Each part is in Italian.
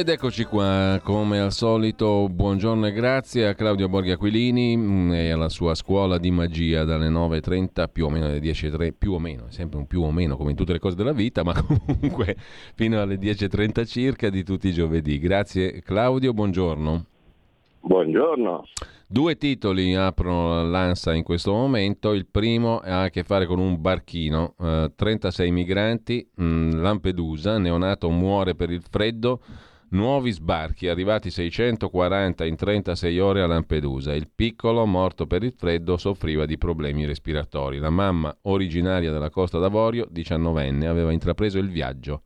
Ed eccoci qua, come al solito, buongiorno e grazie a Claudio Borghi Aquilini mm, e alla sua scuola di magia dalle 9.30 più o meno alle 10.30, più o meno, è sempre un più o meno come in tutte le cose della vita, ma comunque fino alle 10.30 circa di tutti i giovedì. Grazie Claudio, buongiorno. Buongiorno. Due titoli aprono l'ANSA in questo momento. Il primo ha a che fare con un barchino, eh, 36 migranti, mh, mm, Lampedusa, neonato muore per il freddo. Nuovi sbarchi, arrivati 640 in 36 ore a Lampedusa. Il piccolo, morto per il freddo, soffriva di problemi respiratori. La mamma, originaria della Costa d'Avorio, 19enne, aveva intrapreso il viaggio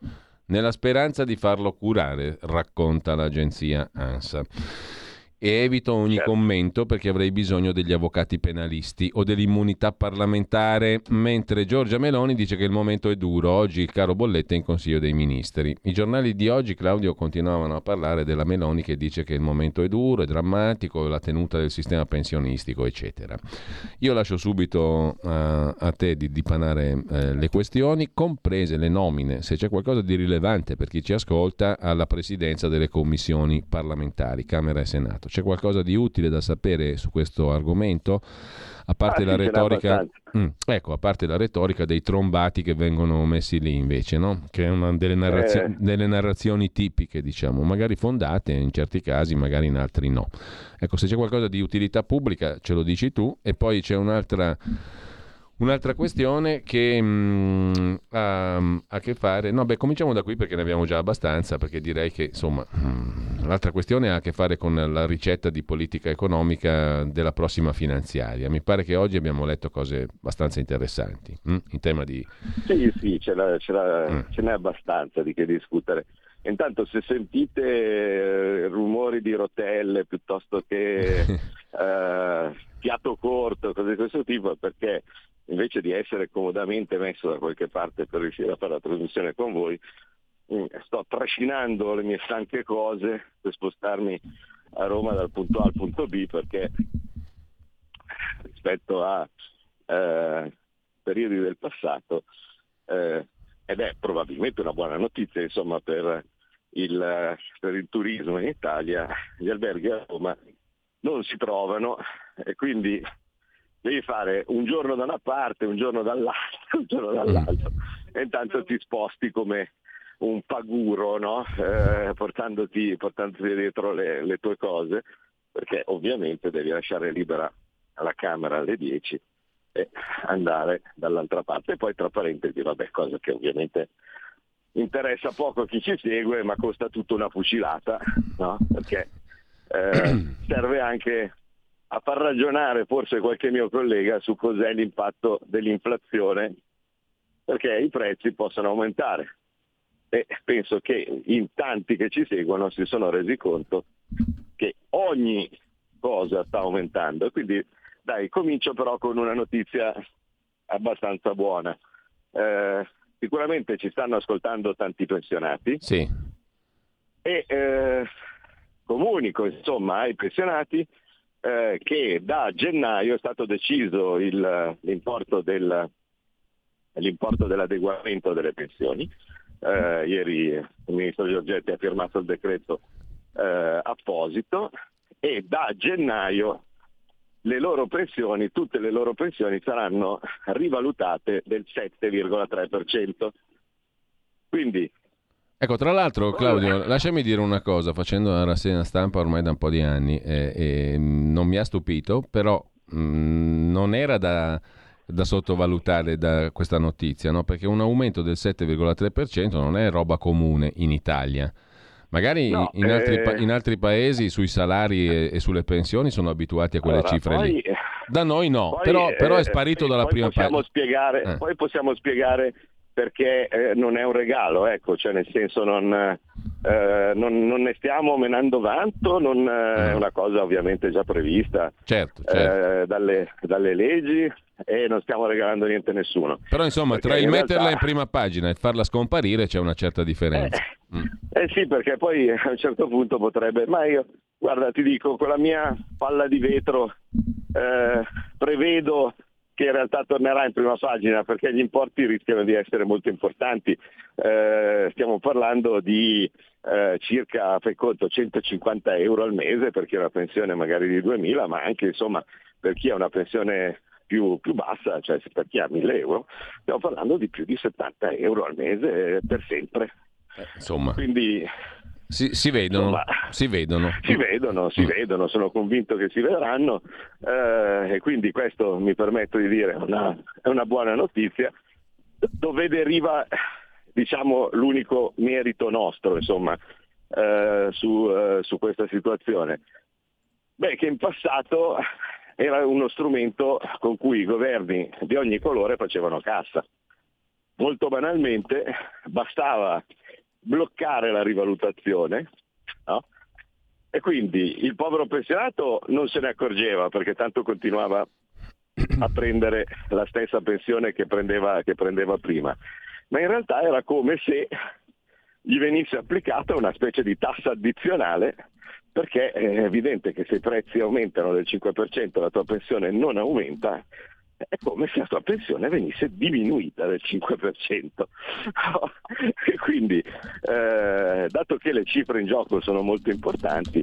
nella speranza di farlo curare, racconta l'agenzia ANSA e evito ogni certo. commento perché avrei bisogno degli avvocati penalisti o dell'immunità parlamentare, mentre Giorgia Meloni dice che il momento è duro, oggi il caro bolletta in Consiglio dei Ministri. I giornali di oggi, Claudio, continuavano a parlare della Meloni che dice che il momento è duro, è drammatico, la tenuta del sistema pensionistico, eccetera. Io lascio subito uh, a te di dipanare uh, le questioni, comprese le nomine, se c'è qualcosa di rilevante per chi ci ascolta, alla presidenza delle commissioni parlamentari, Camera e Senato. C'è qualcosa di utile da sapere su questo argomento? A parte, ah, la, sì, retorica, mm, ecco, a parte la retorica dei trombati che vengono messi lì invece, no? che è una delle, narrazio- eh. delle narrazioni tipiche, diciamo, magari fondate in certi casi, magari in altri no. Ecco, se c'è qualcosa di utilità pubblica ce lo dici tu e poi c'è un'altra Un'altra questione che mh, mm, ha a che fare, no beh cominciamo da qui perché ne abbiamo già abbastanza, perché direi che insomma mh, mm, l'altra questione ha a che fare con la ricetta di politica economica della prossima finanziaria. Mi pare che oggi abbiamo letto cose abbastanza interessanti mh, in tema di... Sì, sì, ce, l'ha, ce, l'ha, ce n'è abbastanza di che discutere. Intanto se sentite eh, rumori di rotelle piuttosto che eh, fiato corto, cose di questo tipo, perché invece di essere comodamente messo da qualche parte per riuscire a fare la trasmissione con voi, mm, sto trascinando le mie stanche cose per spostarmi a Roma dal punto A al punto B perché rispetto a eh, periodi del passato eh, ed è probabilmente una buona notizia insomma, per, il, per il turismo in Italia, gli alberghi a Roma non si trovano e quindi devi fare un giorno da una parte, un giorno dall'altra, un giorno dall'altro e intanto ti sposti come un paguro, no? eh, portandoti, portandoti, dietro le, le, tue cose, perché ovviamente devi lasciare libera la camera alle 10 e andare dall'altra parte. E poi tra parentesi, vabbè, cosa che ovviamente interessa poco a chi ci segue, ma costa tutta una fucilata, no? perché eh, serve anche a far ragionare forse qualche mio collega su cos'è l'impatto dell'inflazione, perché i prezzi possono aumentare. E penso che in tanti che ci seguono si sono resi conto che ogni cosa sta aumentando. Quindi dai, comincio però con una notizia abbastanza buona. Eh, sicuramente ci stanno ascoltando tanti pensionati. Sì. E eh, comunico insomma ai pensionati eh, che da gennaio è stato deciso il, l'importo, del, l'importo, dell'adeguamento delle pensioni. Eh, ieri il ministro Giorgetti ha firmato il decreto eh, apposito e da gennaio le loro pensioni, tutte le loro pensioni saranno rivalutate del 7,3%. Quindi Ecco, tra l'altro Claudio, lasciami dire una cosa, facendo una rassegna stampa ormai da un po' di anni, eh, eh, non mi ha stupito, però mh, mm, non era da, da, sottovalutare da questa notizia, no? perché un aumento del 7,3% non è roba comune in Italia. Magari no, in, altri, eh... in, altri, paesi sui salari e, e, sulle pensioni sono abituati a quelle allora, cifre poi, lì. Da noi no, poi, però, però, è eh, sparito dalla prima parte. Eh. Poi possiamo spiegare perché eh, non è un regalo, ecco, cioè nel senso non, eh, non, non, ne stiamo menando vanto, non, eh, è mm. una cosa ovviamente già prevista certo, certo. Eh, dalle, dalle, leggi e non stiamo regalando niente a nessuno. Però insomma, perché tra il metterla realtà... in prima pagina e farla scomparire c'è una certa differenza. Eh, mm. eh, sì, perché poi a un certo punto potrebbe, ma io, guarda, ti dico, con la mia palla di vetro eh, prevedo che in realtà tornerà in prima pagina perché gli importi rischiano di essere molto importanti. Eh, stiamo parlando di eh, circa, fai conto, 150 euro al mese per chi ha una pensione magari di 2000, ma anche insomma per chi ha una pensione più, più bassa, cioè per chi ha 1000 euro, stiamo parlando di più di 70 euro al mese per sempre. Eh, insomma. Quindi si, si, vedono, Insomma, si vedono, si vedono, si mm. vedono, sono convinto che si vedranno eh, e quindi questo mi permetto di dire è una, è una buona notizia dove deriva diciamo, l'unico merito nostro insomma, eh, su, eh, su questa situazione. Beh, che in passato era uno strumento con cui i governi di ogni colore facevano cassa. Molto banalmente bastava bloccare la rivalutazione no? e quindi il povero pensionato non se ne accorgeva perché tanto continuava a prendere la stessa pensione che prendeva, che prendeva prima, ma in realtà era come se gli venisse applicata una specie di tassa addizionale perché è evidente che se i prezzi aumentano del 5% la tua pensione non aumenta è come se la tua pensione venisse diminuita del 5%. e quindi, eh, dato che le cifre in gioco sono molto importanti,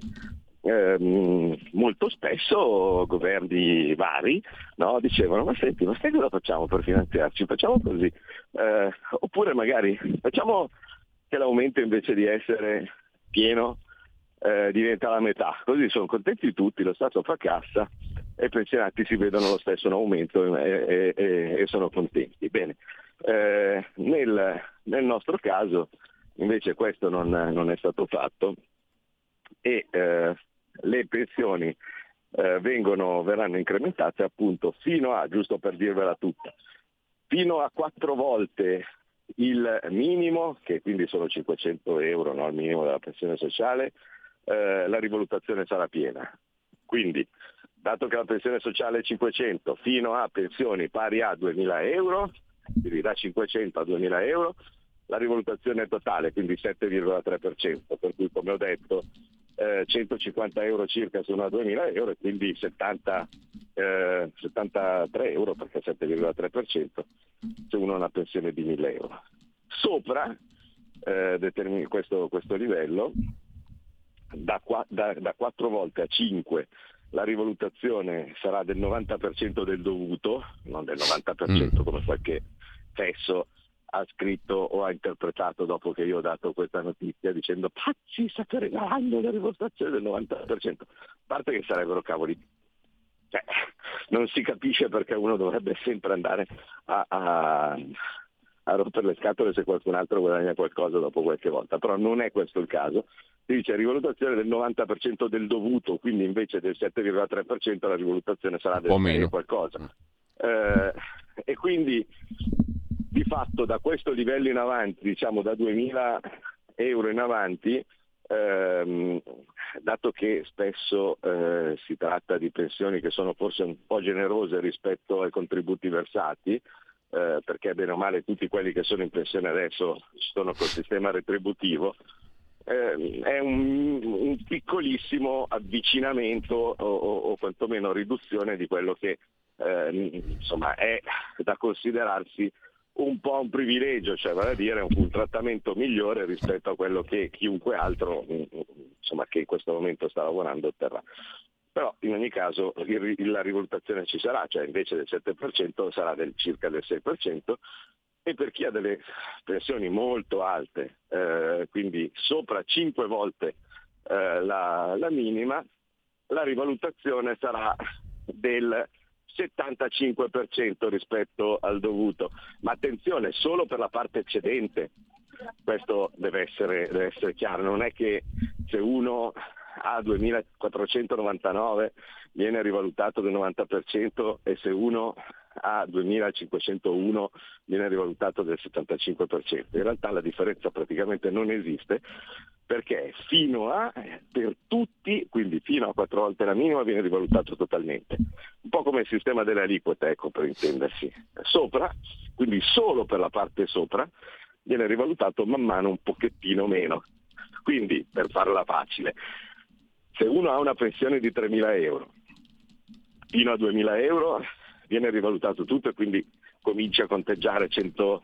ehm, molto spesso governi vari no, dicevano ma senti ma sai cosa facciamo per finanziarci? Facciamo così. Eh, oppure magari facciamo che l'aumento invece di essere pieno eh, diventa la metà, così sono contenti tutti, lo Stato fa cassa e i pensionati si vedono lo stesso in aumento e, e, e sono contenti. Bene, eh, nel, nel, nostro caso invece questo non, non è stato fatto e eh, le pensioni eh, vengono, verranno incrementate appunto fino a, giusto per dirvela tutta, fino a quattro volte il minimo, che quindi sono 500 euro no, il minimo della pensione sociale, eh, la rivalutazione sarà piena. Quindi dato che la pensione sociale è 500 fino a pensioni pari a 2000 euro, quindi da 500 a 2000 euro, la rivalutazione è totale, quindi 7,3%, per cui come ho detto eh, 150 euro circa sono a 2000 euro e quindi 70, eh, 73 euro perché 7,3% se uno ha una pensione di 1000 euro. Sopra eh, questo, questo, livello, da, da, da 4 volte a 5 la rivalutazione sarà del 90% del dovuto, non del 90% mm. come qualche fesso ha scritto o ha interpretato dopo che io ho dato questa notizia dicendo pazzi state regalando la rivalutazione del 90%, a parte che sarebbero cavoli. Cioè, non si capisce perché uno dovrebbe sempre andare a, a, a rompere le scatole se qualcun altro guadagna qualcosa dopo qualche volta, però non è questo il caso. Si dice rivalutazione del 90% del dovuto, quindi invece del 7,3% la rivalutazione sarà del qualcosa. Mm. Eh, e quindi di fatto da questo livello in avanti, diciamo da 2.000 euro in avanti, ehm, dato che spesso eh, si tratta di pensioni che sono forse un po' generose rispetto ai contributi versati, eh, perché bene o male tutti quelli che sono in pensione adesso sono col sistema retributivo, eh, è un, un, piccolissimo avvicinamento o, o, quantomeno riduzione di quello che eh, insomma, è da considerarsi un po' un privilegio, cioè vale a dire un, un, trattamento migliore rispetto a quello che chiunque altro insomma, che in questo momento sta lavorando otterrà. Però in ogni caso il, la rivalutazione ci sarà, cioè invece del 7% sarà del, circa del 6% e per chi ha delle pensioni molto alte, eh, quindi sopra 5 volte eh, la, la minima, la rivalutazione sarà del 75% rispetto al dovuto. Ma attenzione, solo per la parte eccedente, questo deve essere, deve essere chiaro, non è che se uno a 2499 viene rivalutato del 90% e se uno a 2501 viene rivalutato del 75%. In realtà la differenza praticamente non esiste perché fino a, per tutti, quindi fino a quattro volte la minima, viene rivalutato totalmente. Un po' come il sistema delle aliquote, ecco, per intendersi. Sopra, quindi solo per la parte sopra, viene rivalutato man mano un pochettino meno. Quindi, per farla facile, se uno ha una pensione di 3.000 euro, fino a 2.000 euro viene rivalutato tutto e quindi comincia a conteggiare 100,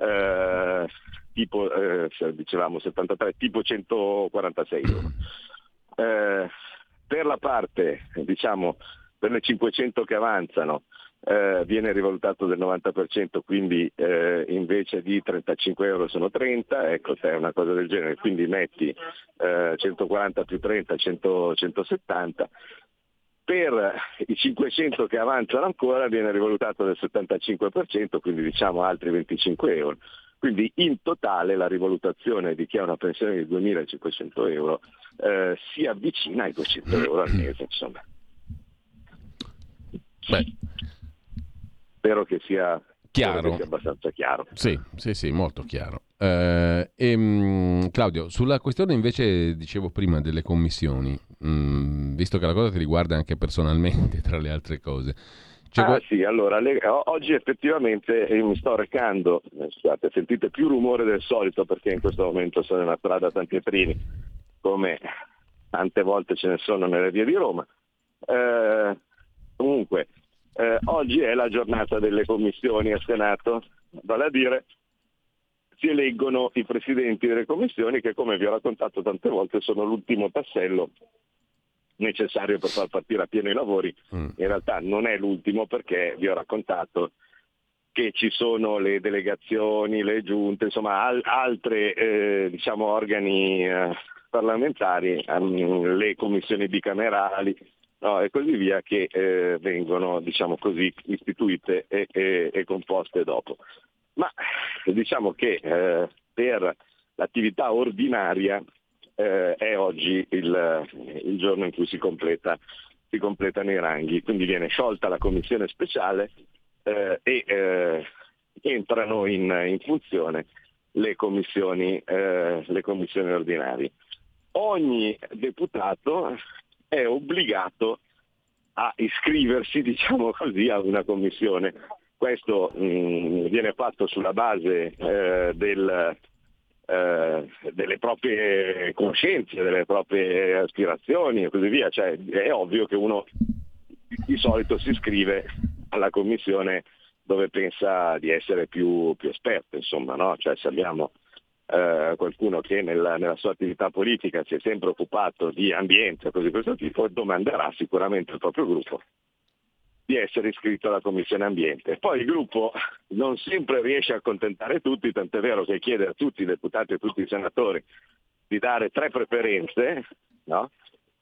eh, tipo, eh, dicevamo 73, tipo 146 euro. Eh, per la parte, diciamo, per le 500 che avanzano, eh, viene rivalutato del 90%, quindi eh, invece di 35 euro sono 30, ecco è una cosa del genere, quindi metti eh, 140 più 30, 100, 170. Per i 500 che avanzano ancora viene rivalutato del 75%, quindi diciamo altri 25 euro. Quindi in totale la rivalutazione di chi ha una pensione di 2.500 euro eh, si avvicina ai 200 euro al mese. Insomma. Beh. Spero che sia, chiaro. Che sia abbastanza chiaro. Sì, sì, sì, molto chiaro. Eh, e, mh, Claudio, sulla questione invece dicevo prima delle commissioni, mh, visto che la cosa ti riguarda anche personalmente tra le altre cose, cioè, ah sì, allora le, oggi effettivamente mi sto recando, eh, scusate, sentite più rumore del solito perché in questo momento sono in una strada San Pietrini, come tante volte ce ne sono nelle vie di Roma. Eh, comunque, eh, oggi è la giornata delle commissioni al Senato, vale a dire si eleggono i presidenti delle commissioni che come vi ho raccontato tante volte sono l'ultimo tassello necessario per far partire a pieno i lavori. Mm. In realtà non è l'ultimo perché vi ho raccontato che ci sono le delegazioni, le giunte, insomma al- altri eh, diciamo, organi eh, parlamentari, um, le commissioni bicamerali no, e così via che eh, vengono diciamo così, istituite e, e, e, composte dopo. Ma diciamo che eh, per l'attività ordinaria eh, è oggi il, il, giorno in cui si, completa, si, completano i ranghi, quindi viene sciolta la commissione speciale eh, e eh, entrano in, in, funzione le commissioni, eh, le commissioni ordinarie. Ogni deputato è obbligato a iscriversi, diciamo così, a una commissione. Questo mh, mm, viene fatto sulla base eh, del, eh, delle proprie conoscenze, delle proprie aspirazioni e così via. Cioè, è ovvio che uno di solito si iscrive alla commissione dove pensa di essere più, più esperto, insomma, no? cioè, se abbiamo eh, qualcuno che nella, nella, sua attività politica si è sempre occupato di ambiente o cose di questo tipo, domanderà sicuramente al proprio gruppo di essere iscritto alla Commissione Ambiente. Poi il gruppo non sempre riesce a accontentare tutti, tant'è vero che chiede a tutti i deputati e a tutti i senatori di dare tre preferenze, no?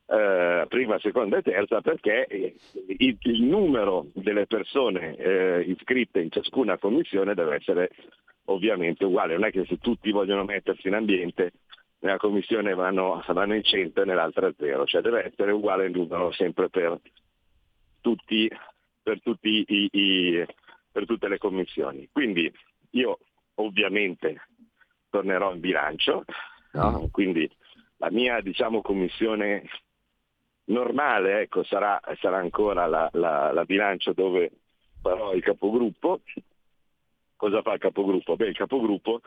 eh, prima, seconda e terza, perché il, il numero delle persone eh, iscritte in ciascuna commissione deve essere ovviamente uguale. Non è che se tutti vogliono mettersi in ambiente, nella commissione vanno, vanno in 100 e nell'altra zero, cioè deve essere uguale il numero sempre per tutti per, tutti i, i, per tutte le commissioni. Quindi io ovviamente tornerò in bilancio, no? Mm. quindi la mia diciamo, commissione normale ecco, sarà, sarà, ancora la, la, la, bilancio dove farò il capogruppo. Cosa fa il capogruppo? Beh, il capogruppo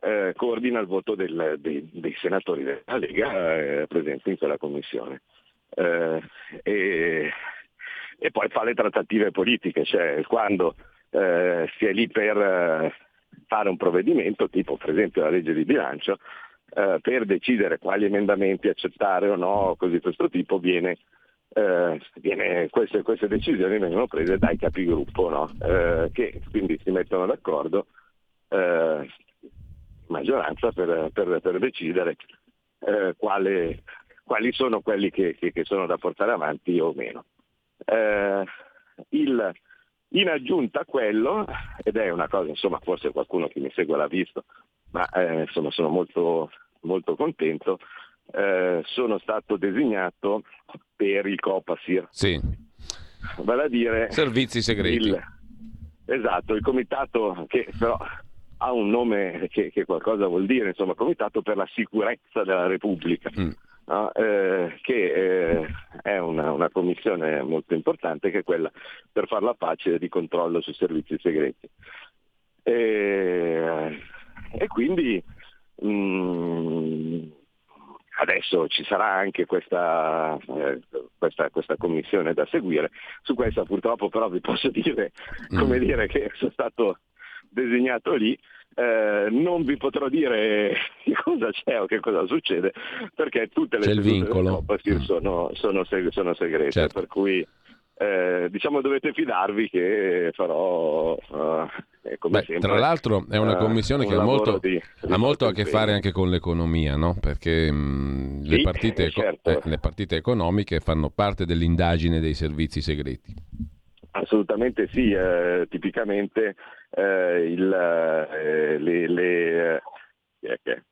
eh, coordina il voto del, dei, dei, senatori della Lega eh, presenti in quella commissione. Eh, e e poi fa le trattative politiche, cioè quando eh, si è lì per eh, fare un provvedimento, tipo per esempio la legge di bilancio, eh, per decidere quali emendamenti accettare o no, così di questo tipo, viene, eh, viene, queste, queste, decisioni vengono prese dai capigruppo, no? Eh, che quindi si mettono d'accordo eh, maggioranza per, per, per decidere quale, quali sono quelli che, che, che sono da portare avanti o meno. Eh, il, in aggiunta a quello, ed è una cosa, insomma, forse qualcuno che mi segue l'ha visto, ma eh, insomma sono molto, molto contento, eh, sono stato designato per il Copasir. Sì. Vale a dire... Servizi segreti. Il, esatto, il comitato che però ha un nome che, che, qualcosa vuol dire, insomma, Comitato per la sicurezza della Repubblica. Mm. No? Eh, che eh, è una, una, commissione molto importante che è quella per fare la pace di controllo sui servizi segreti. E, e quindi mh, mm, adesso ci sarà anche questa, eh, questa, questa, commissione da seguire, su questa purtroppo però vi posso dire, come mm. dire che sono stato designato lì, eh, non vi potrò dire che cosa c'è o che cosa succede perché tutte le cose mm. sono, sono, sono, segrete, certo. per cui eh, diciamo dovete fidarvi che farò uh, Beh, sempre, tra l'altro è una eh, commissione uh, che ha molto, di, ha molto a che fare anche con l'economia, no? perché mh, sì, le, partite certo. eh, le partite economiche fanno parte dell'indagine dei servizi segreti. Assolutamente sì, eh, tipicamente il, eh, le, le eh,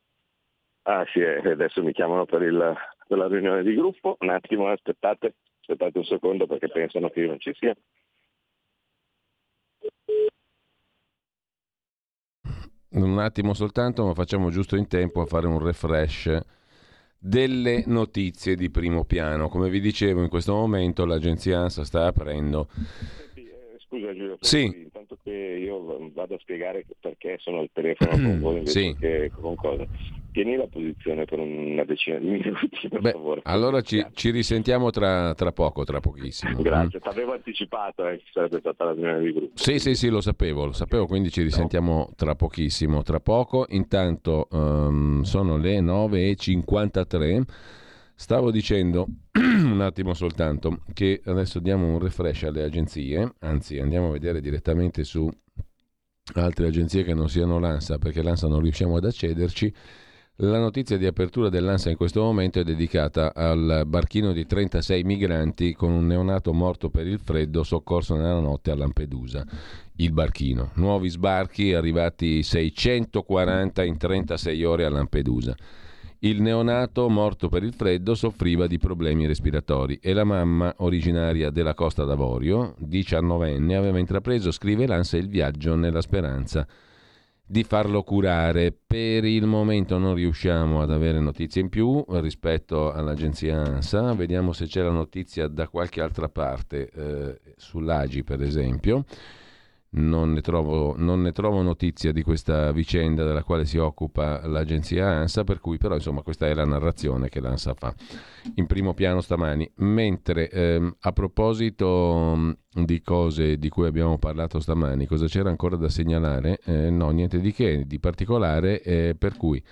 ah sì, adesso mi chiamano per, il, per la riunione di gruppo, un attimo aspettate. Aspettate un secondo perché pensano che io non ci sia. Un attimo soltanto, ma facciamo giusto in tempo a fare un refresh delle notizie di primo piano. Come vi dicevo, in questo momento l'agenzia ANSA sta aprendo. Eh, scusa Giulio, sì. Che io vado a spiegare perché sono al telefono con voi invece sì. che con cosa tieni la posizione per una decina di minuti, per Beh, favore. Allora ci, ci risentiamo tra, tra, poco, tra pochissimo. Grazie, mm. ti avevo anticipato eh, che sarebbe stata la riunione di gruppo. Sì, sì, sì, lo sapevo, lo sapevo, quindi ci risentiamo tra pochissimo, tra poco. Intanto um, sono le 9.53. Stavo dicendo un attimo soltanto che adesso diamo un refresh alle agenzie, anzi andiamo a vedere direttamente su altre agenzie che non siano l'ANSA, perché l'ANSA non riusciamo ad accederci. La notizia di apertura dell'ANSA in questo momento è dedicata al barchino di 36 migranti con un neonato morto per il freddo soccorso nella notte a Lampedusa. Il barchino. Nuovi sbarchi arrivati 640 in 36 ore a Lampedusa. Il neonato morto per il freddo soffriva di problemi respiratori e la mamma, originaria della Costa d'Avorio, 19enne, aveva intrapreso, scrive l'ANSA, il viaggio nella speranza di farlo curare. Per il momento non riusciamo ad avere notizie in più rispetto all'agenzia ANSA, vediamo se c'è la notizia da qualche altra parte, eh, sull'AGI per esempio non ne, trovo, non ne, trovo, notizia di questa vicenda della quale si occupa l'agenzia ANSA, per cui però insomma questa è la narrazione che l'ANSA fa in primo piano stamani. Mentre ehm, a proposito di cose di cui abbiamo parlato stamani, cosa c'era ancora da segnalare? Eh, no, niente di che, di particolare, eh, per cui...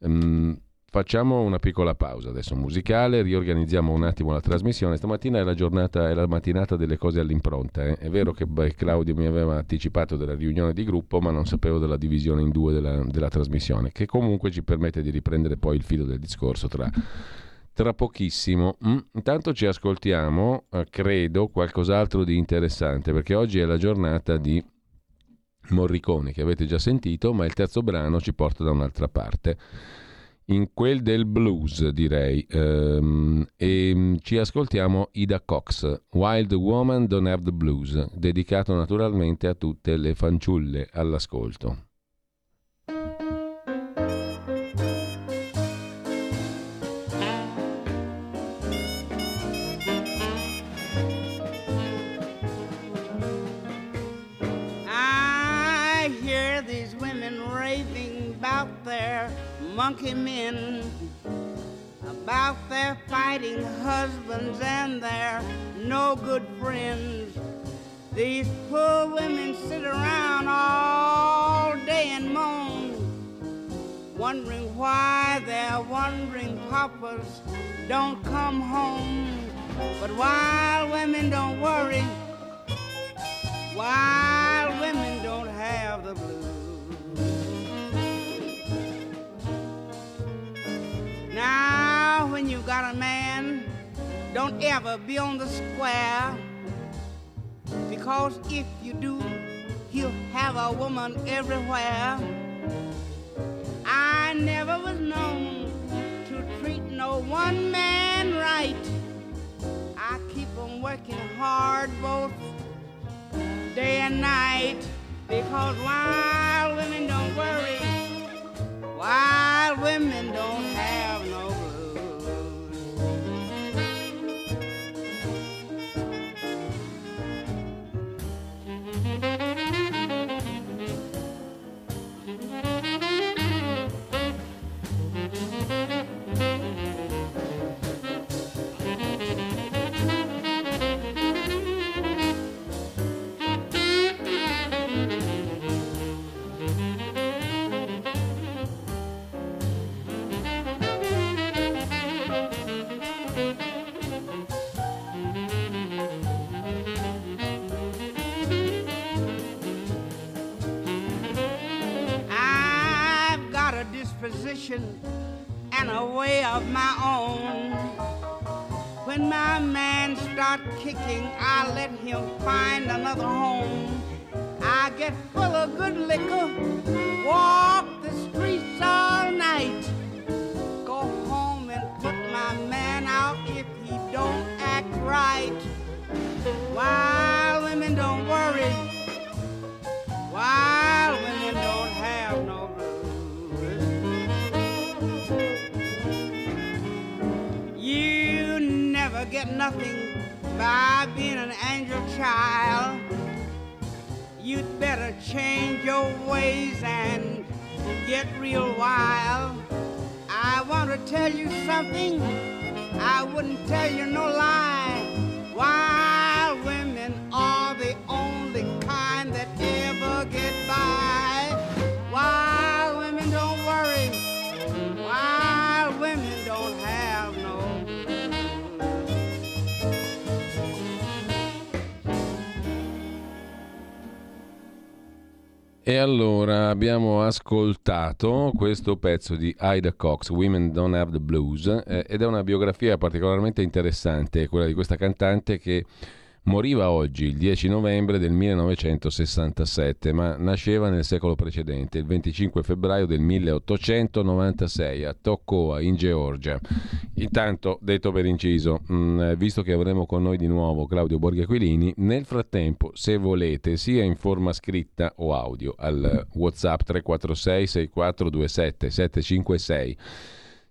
Ehm, Facciamo una piccola pausa adesso musicale, riorganizziamo un attimo la trasmissione. Stamattina è la giornata, è la mattinata delle cose all'impronta. Eh? È vero che beh, Claudio mi aveva anticipato della riunione di gruppo, ma non sapevo della divisione in due della, della trasmissione, che comunque ci permette di riprendere poi il filo del discorso tra, tra pochissimo. Mm, intanto ci ascoltiamo, eh, credo, qualcos'altro di interessante, perché oggi è la giornata di Morricone, che avete già sentito, ma il terzo brano ci porta da un'altra parte in quel del blues, direi. Um, e mm, ci ascoltiamo Ida Cox, Wild Woman Don't Have the Blues, dedicato naturalmente a tutte le fanciulle all'ascolto. Monkey men about their fighting husbands and their no good friends. These poor women sit around all day and moan, wondering why their wandering papas don't come home. But wild women don't worry, wild women don't have the blues. Now, when you got a man, don't ever be on the square. Because if you do, he'll have a woman everywhere. I never was known to treat no one man right. I keep on working hard both day and night. Because wild women don't worry, wild women don't have no and a way of my own. When my man start kicking, I let him find another home. I get full of good liquor, walk nothing by being an angel child. You'd better change your ways and get real wild. I want to tell you something, I wouldn't tell you no lie. Wild E allora abbiamo ascoltato questo pezzo di Ida Cox, Women Don't Have the Blues, eh, ed è una biografia particolarmente interessante, quella di questa cantante che Moriva oggi, il 10 novembre del 1967, ma nasceva nel secolo precedente, il 25 febbraio del 1896 a Toccoa, in Georgia. Intanto, detto per inciso, mm, visto che avremo con noi di nuovo Claudio Borghi Aquilini, nel frattempo, se volete, sia in forma scritta o audio, al WhatsApp 346 6427 756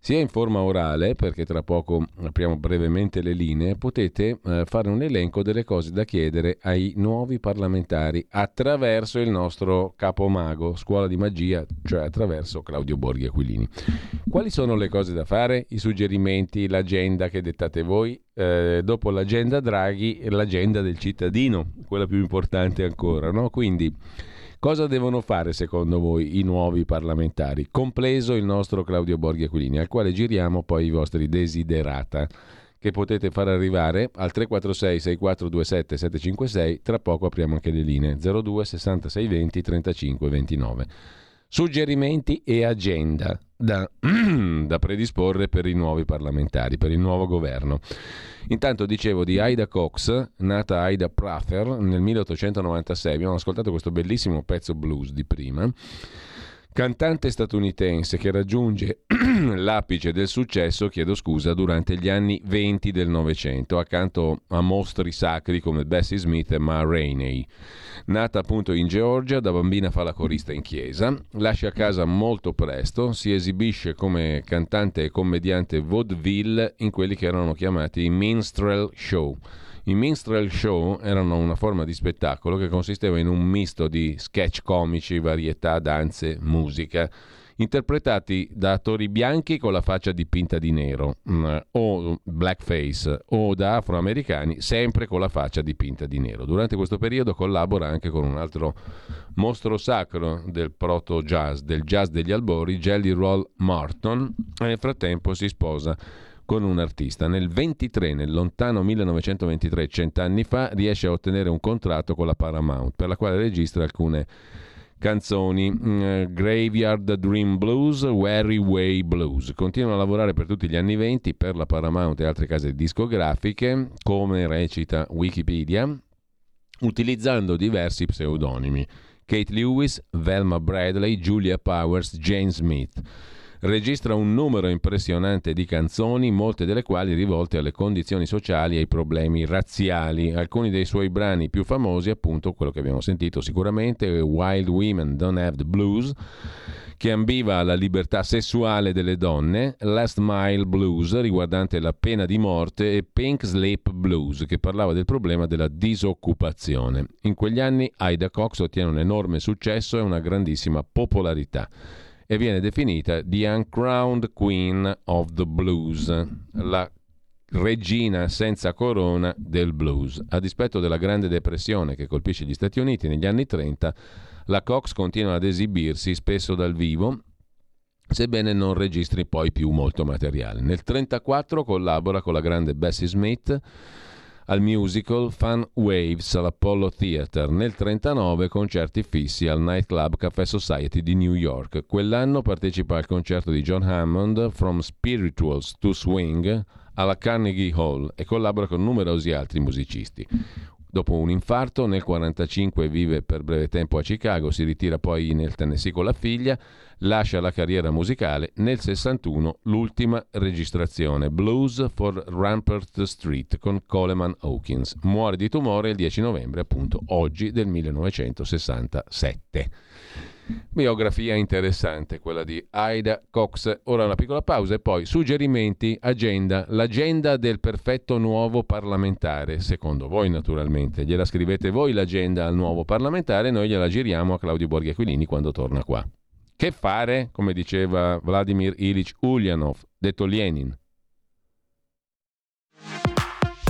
sia in forma orale, perché tra poco apriamo brevemente le linee, potete eh, fare un elenco delle cose da chiedere ai nuovi parlamentari attraverso il nostro capomago, scuola di magia, cioè attraverso Claudio Borghi Aquilini. Quali sono le cose da fare, i suggerimenti, l'agenda che dettate voi? Eh, dopo l'agenda Draghi, l'agenda del cittadino, quella più importante ancora, no? Quindi Cosa devono fare secondo voi i nuovi parlamentari, compreso il nostro Claudio Borghi Aquilini, al quale giriamo poi i vostri desiderata che potete far arrivare al 346 6427 756, tra poco apriamo anche le linee 02 66 20 35 29 suggerimenti e agenda da, da, predisporre per i nuovi parlamentari, per il nuovo governo. Intanto dicevo di Aida Cox, nata Aida Prather nel 1896, abbiamo ascoltato questo bellissimo pezzo blues di prima cantante statunitense che raggiunge l'apice del successo, chiedo scusa, durante gli anni 20 del Novecento, accanto a mostri sacri come Bessie Smith e Ma Rainey. Nata appunto in Georgia, da bambina fa la corista in chiesa, lascia casa molto presto, si esibisce come cantante e commediante vaudeville in quelli che erano chiamati minstrel show i minstrel show erano una forma di spettacolo che consisteva in un misto di sketch comici, varietà, danze, musica, interpretati da attori bianchi con la faccia dipinta di nero, mm, o blackface, o da afroamericani sempre con la faccia dipinta di nero. Durante questo periodo collabora anche con un altro mostro sacro del proto jazz, del jazz degli albori, Jelly Roll Martin, e nel frattempo si sposa con un artista. Nel 23, nel lontano 1923, cent'anni fa, riesce a ottenere un contratto con la Paramount, per la quale registra alcune canzoni mm, Graveyard Dream Blues, Weary Way Blues. Continua a lavorare per tutti gli anni 20 per la Paramount e altre case discografiche, come recita Wikipedia, utilizzando diversi pseudonimi. Kate Lewis, Velma Bradley, Julia Powers, Jane Smith. Registra un numero impressionante di canzoni, molte delle quali rivolte alle condizioni sociali e ai problemi razziali. Alcuni dei suoi brani più famosi, appunto, quello che abbiamo sentito sicuramente, Wild Women Don't Have the Blues, che ambiva alla libertà sessuale delle donne, Last Mile Blues riguardante la pena di morte e Pink Slip Blues che parlava del problema della disoccupazione. In quegli anni Ida Cox ottiene un enorme successo e una grandissima popolarità e viene definita The Uncrowned Queen of the Blues, la regina senza corona del blues. A dispetto della Grande Depressione che colpisce gli Stati Uniti negli anni 30, la Cox continua ad esibirsi spesso dal vivo, sebbene non registri poi più molto materiale. Nel 1934 collabora con la grande Bessie Smith al musical Fun Waves all'Apollo Theater, nel 1939 concerti fissi al nightclub Café Society di New York. Quell'anno partecipa al concerto di John Hammond From Spirituals to Swing alla Carnegie Hall e collabora con numerosi altri musicisti. Dopo un infarto, nel 1945 vive per breve tempo a Chicago, si ritira poi nel Tennessee con la figlia, lascia la carriera musicale. Nel 61 l'ultima registrazione, Blues for Rampart Street con Coleman Hawkins. Muore di tumore il 10 novembre, appunto, oggi del 1967. Biografia interessante quella di Aida Cox. Ora una piccola pausa e poi suggerimenti, agenda, l'agenda del perfetto nuovo parlamentare, secondo voi naturalmente. Gliela scrivete voi l'agenda al nuovo parlamentare, noi gliela giriamo a Claudio Borghi Aquilini quando torna qua. Che fare, come diceva Vladimir Ilich Ulyanov, detto Lenin?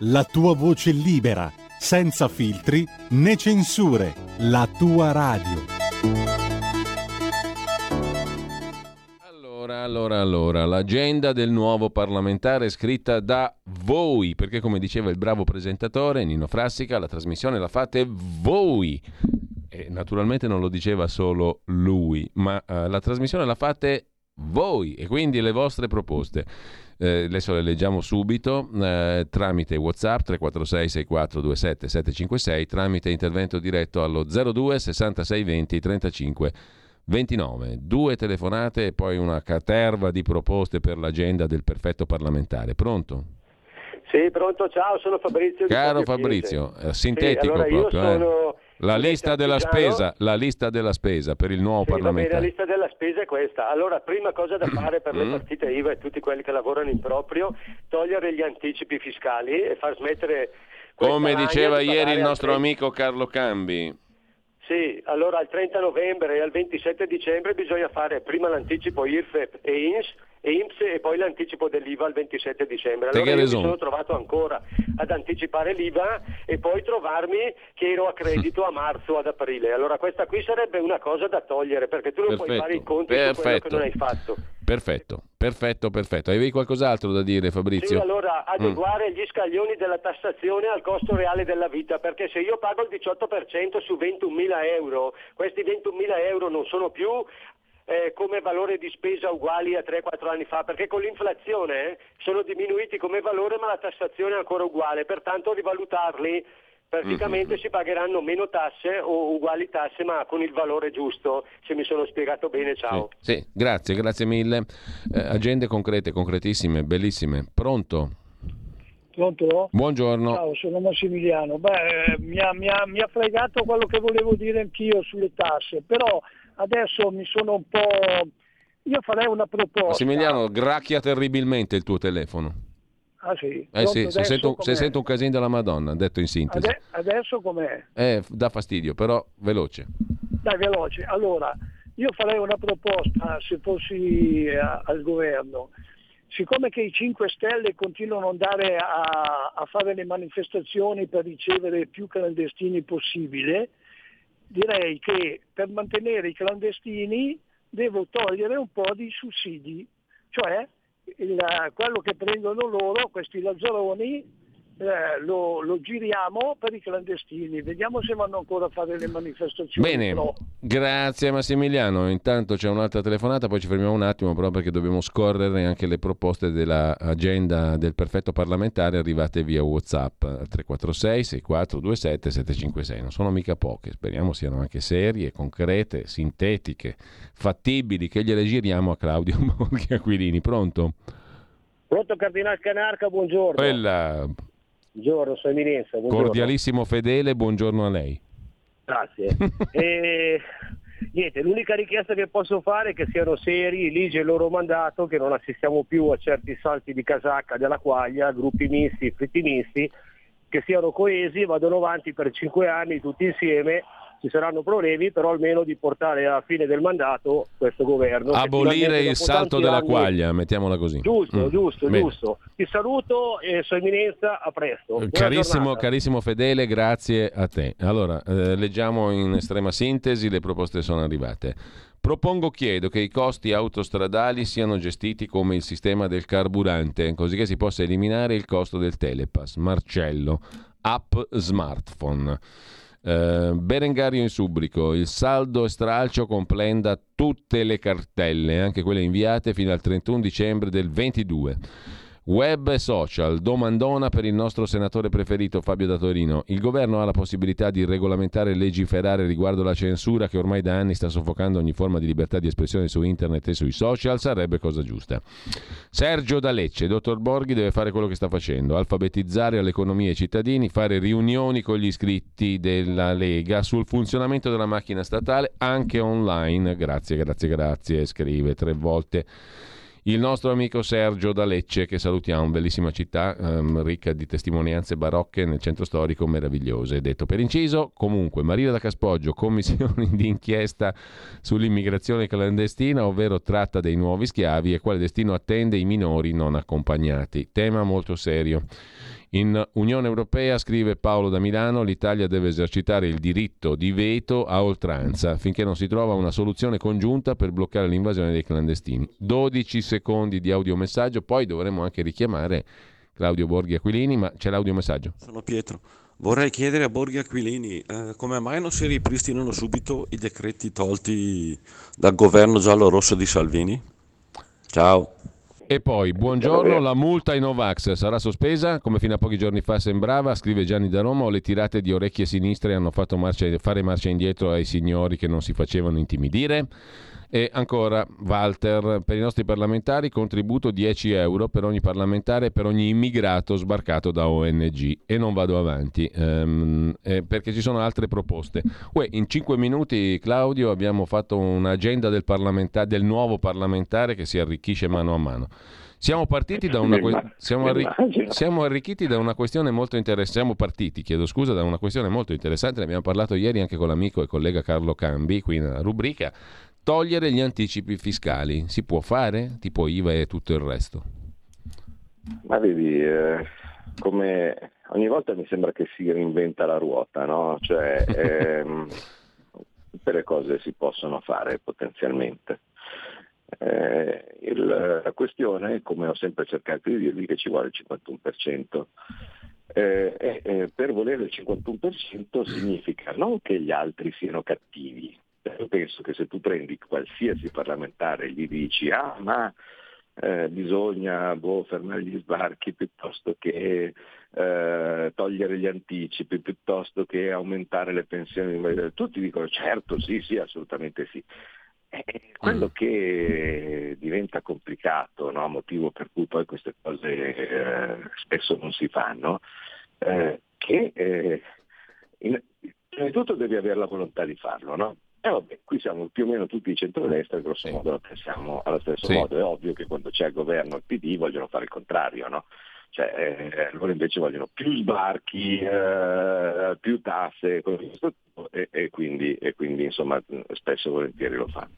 la tua voce libera senza filtri né censure, la tua radio. Allora, allora, allora, l'agenda del nuovo parlamentare è scritta da voi, perché come diceva il bravo presentatore Nino Frassica, la trasmissione la fate voi. E naturalmente non lo diceva solo lui, ma uh, la trasmissione la fate voi e quindi le vostre proposte. Eh, adesso le leggiamo subito eh, tramite WhatsApp 346 6427 756 tramite intervento diretto allo 02 66 20 35 29. Due telefonate e poi una caterva di proposte per l'agenda del perfetto parlamentare. Pronto? Sì, pronto, ciao, sono Fabrizio. Caro Fabrizio, eh, sintetico sì, allora proprio. Eh. Sono... La lista, spesa, la lista della spesa, per il nuovo sì, parlamentare. la lista della spesa è questa. Allora, prima cosa da fare per le mm. partite IVA e tutti quelli che lavorano in proprio, togliere gli anticipi fiscali e far smettere... Come diceva ieri il nostro amico Carlo Cambi. Sì, allora al 30 novembre e al 27 dicembre bisogna fare prima l'anticipo IRFEP e INS IMSS e poi l'anticipo dell'IVA il 27 dicembre. Allora io mi sono trovato ancora ad anticipare l'IVA e poi trovarmi che ero a credito a marzo o ad aprile. Allora questa qui sarebbe una cosa da togliere perché tu non perfetto, puoi fare i conti perfetto. su quello che non hai fatto. Perfetto, perfetto, perfetto. Avevi qualcos'altro da dire Fabrizio? Sì, allora adeguare mm. gli scaglioni della tassazione al costo reale della vita, perché se io pago il 18% su 21.000 euro, questi 21.000 euro non sono più eh, come valore di spesa uguali a 3-4 anni fa, perché con l'inflazione eh, sono diminuiti come valore ma la tassazione è ancora uguale, pertanto rivalutarli praticamente mm-hmm. si pagheranno meno tasse o uguali tasse ma con il valore giusto, se mi sono spiegato bene, ciao. Sì, sì grazie, grazie mille. Eh, agende concrete, concretissime, bellissime. Pronto? Pronto? Buongiorno. Ciao, sono Massimiliano. Beh, mi ha, mi, ha, mi ha fregato quello che volevo dire anch'io sulle tasse, però adesso mi sono un po'... Io farei una proposta. Massimiliano, gracchia terribilmente il tuo telefono. Ah sì? Eh sì, se sento, se sento, un casino della Madonna, detto in sintesi. Ade- adesso com'è? Eh, dà fastidio, però veloce. Dai, veloce. Allora, io farei una proposta se fossi eh, al governo. Siccome che i 5 Stelle continuano ad andare a, a fare le manifestazioni per ricevere più clandestini possibile, direi che per mantenere i clandestini devo togliere un po' di sussidi, cioè il, quello che prendono loro, questi lazzaroni, eh, lo, lo, giriamo per i clandestini. Vediamo se vanno ancora a fare le manifestazioni. Bene, no. grazie Massimiliano. Intanto c'è un'altra telefonata, poi ci fermiamo un attimo però perché dobbiamo scorrere anche le proposte dell'agenda del perfetto parlamentare arrivate via Whatsapp 346 6427 756. Non sono mica poche, speriamo siano anche serie, concrete, sintetiche, fattibili, che gliele giriamo a Claudio Borghi Aquilini. Pronto? Pronto Cardinal Canarca, buongiorno. Quella... Buongiorno, sono Eminenza. Buongiorno. Cordialissimo fedele, buongiorno a lei. Grazie. e, niente, l'unica richiesta che posso fare è che siano seri, ligi il loro mandato, che non assistiamo più a certi salti di casacca della quaglia, gruppi misti, fritti misti, che siano coesi, vadano avanti per cinque anni tutti insieme ci saranno problemi, però almeno di portare alla fine del mandato questo governo. Abolire il salto della anni... quaglia, mettiamola così. Giusto, mm. giusto, Bene. giusto. Ti saluto e Sua Eminenza, a presto. carissimo, carissimo, Fedele, grazie a te. Allora, eh, leggiamo in estrema sintesi, le proposte sono arrivate. Propongo, chiedo che i costi autostradali siano gestiti come il sistema del carburante, così che si possa eliminare il costo del telepass. Marcello, app smartphone. Eh, Berengario in subbrico, il saldo e stralcio comprenda tutte le cartelle, anche quelle inviate fino al 31 dicembre del 22. Web e social, domandona per il nostro senatore preferito Fabio da Torino. Il governo ha la possibilità di regolamentare e legiferare riguardo la censura che ormai da anni sta soffocando ogni forma di libertà di espressione su internet e sui social? Sarebbe cosa giusta. Sergio da Lecce, dottor Borghi deve fare quello che sta facendo, alfabetizzare all'economia i cittadini, fare riunioni con gli iscritti della Lega sul funzionamento della macchina statale anche online. Grazie, grazie, grazie, scrive tre volte il nostro amico Sergio da Lecce, che salutiamo, bellissima città, ehm, ricca di testimonianze barocche nel centro storico meravigliose. Detto per inciso, comunque, Maria da Caspoggio, commissioni di inchiesta sull'immigrazione clandestina, ovvero tratta dei nuovi schiavi e quale destino attende i minori non accompagnati. Tema molto serio. In Unione Europea, scrive Paolo da Milano, l'Italia deve esercitare il diritto di veto a oltranza finché non si trova una soluzione congiunta per bloccare l'invasione dei clandestini. 12 secondi di audiomessaggio, poi dovremo anche richiamare Claudio Borghi Aquilini, ma c'è l'audiomessaggio. Sono Pietro. Vorrei chiedere a Borghi Aquilini eh, come mai non si ripristinano subito i decreti tolti dal governo giallo-rosso di Salvini? Ciao. E poi, buongiorno, la multa ai Novax sarà sospesa, come fino a pochi giorni fa sembrava, scrive Gianni da Roma, o le tirate di orecchie sinistre hanno fatto marcia, fare marcia indietro ai signori che non si facevano intimidire? E ancora, Walter, per i nostri parlamentari contributo 10 euro per ogni parlamentare e per ogni immigrato sbarcato da ONG. E non vado avanti, ehm, eh, perché ci sono altre proposte. Uè, in 5 minuti, Claudio, abbiamo fatto un'agenda del, parlamentare, del nuovo parlamentare che si arricchisce mano a mano. Siamo partiti da una que- siamo, arri- siamo, arricchiti da una questione molto interessante. Siamo partiti, chiedo scusa, da una questione molto interessante. Ne abbiamo parlato ieri anche con l'amico e collega Carlo Cambi qui nella rubrica togliere gli anticipi fiscali. Si può fare? Tipo IVA e tutto il resto? Ma vedi, eh, come ogni volta mi sembra che si reinventa la ruota, no? Cioè, ehm, tutte le cose si possono fare potenzialmente. Eh, il, la questione, come ho sempre cercato di dirvi, che ci vuole il 51%. Eh, eh, per volere il 51% significa non che gli altri siano cattivi, io penso che se tu prendi qualsiasi parlamentare e gli dici ah ma eh, bisogna boh, fermare gli sbarchi piuttosto che eh, togliere gli anticipi, piuttosto che aumentare le pensioni, tutti dicono certo sì, sì, assolutamente sì. È quello mm. che diventa complicato, no? motivo per cui poi queste cose eh, spesso non si fanno, eh, che eh, in, innanzitutto devi avere la volontà di farlo, no? E eh vabbè, qui siamo più o meno tutti di centrodestra, grosso modo la pensiamo allo stesso sì. modo. È ovvio che quando c'è il governo il PD vogliono fare il contrario, no? Cioè, eh, loro invece vogliono più sbarchi, eh, più tasse, e, e, quindi, e quindi insomma spesso e volentieri lo fanno.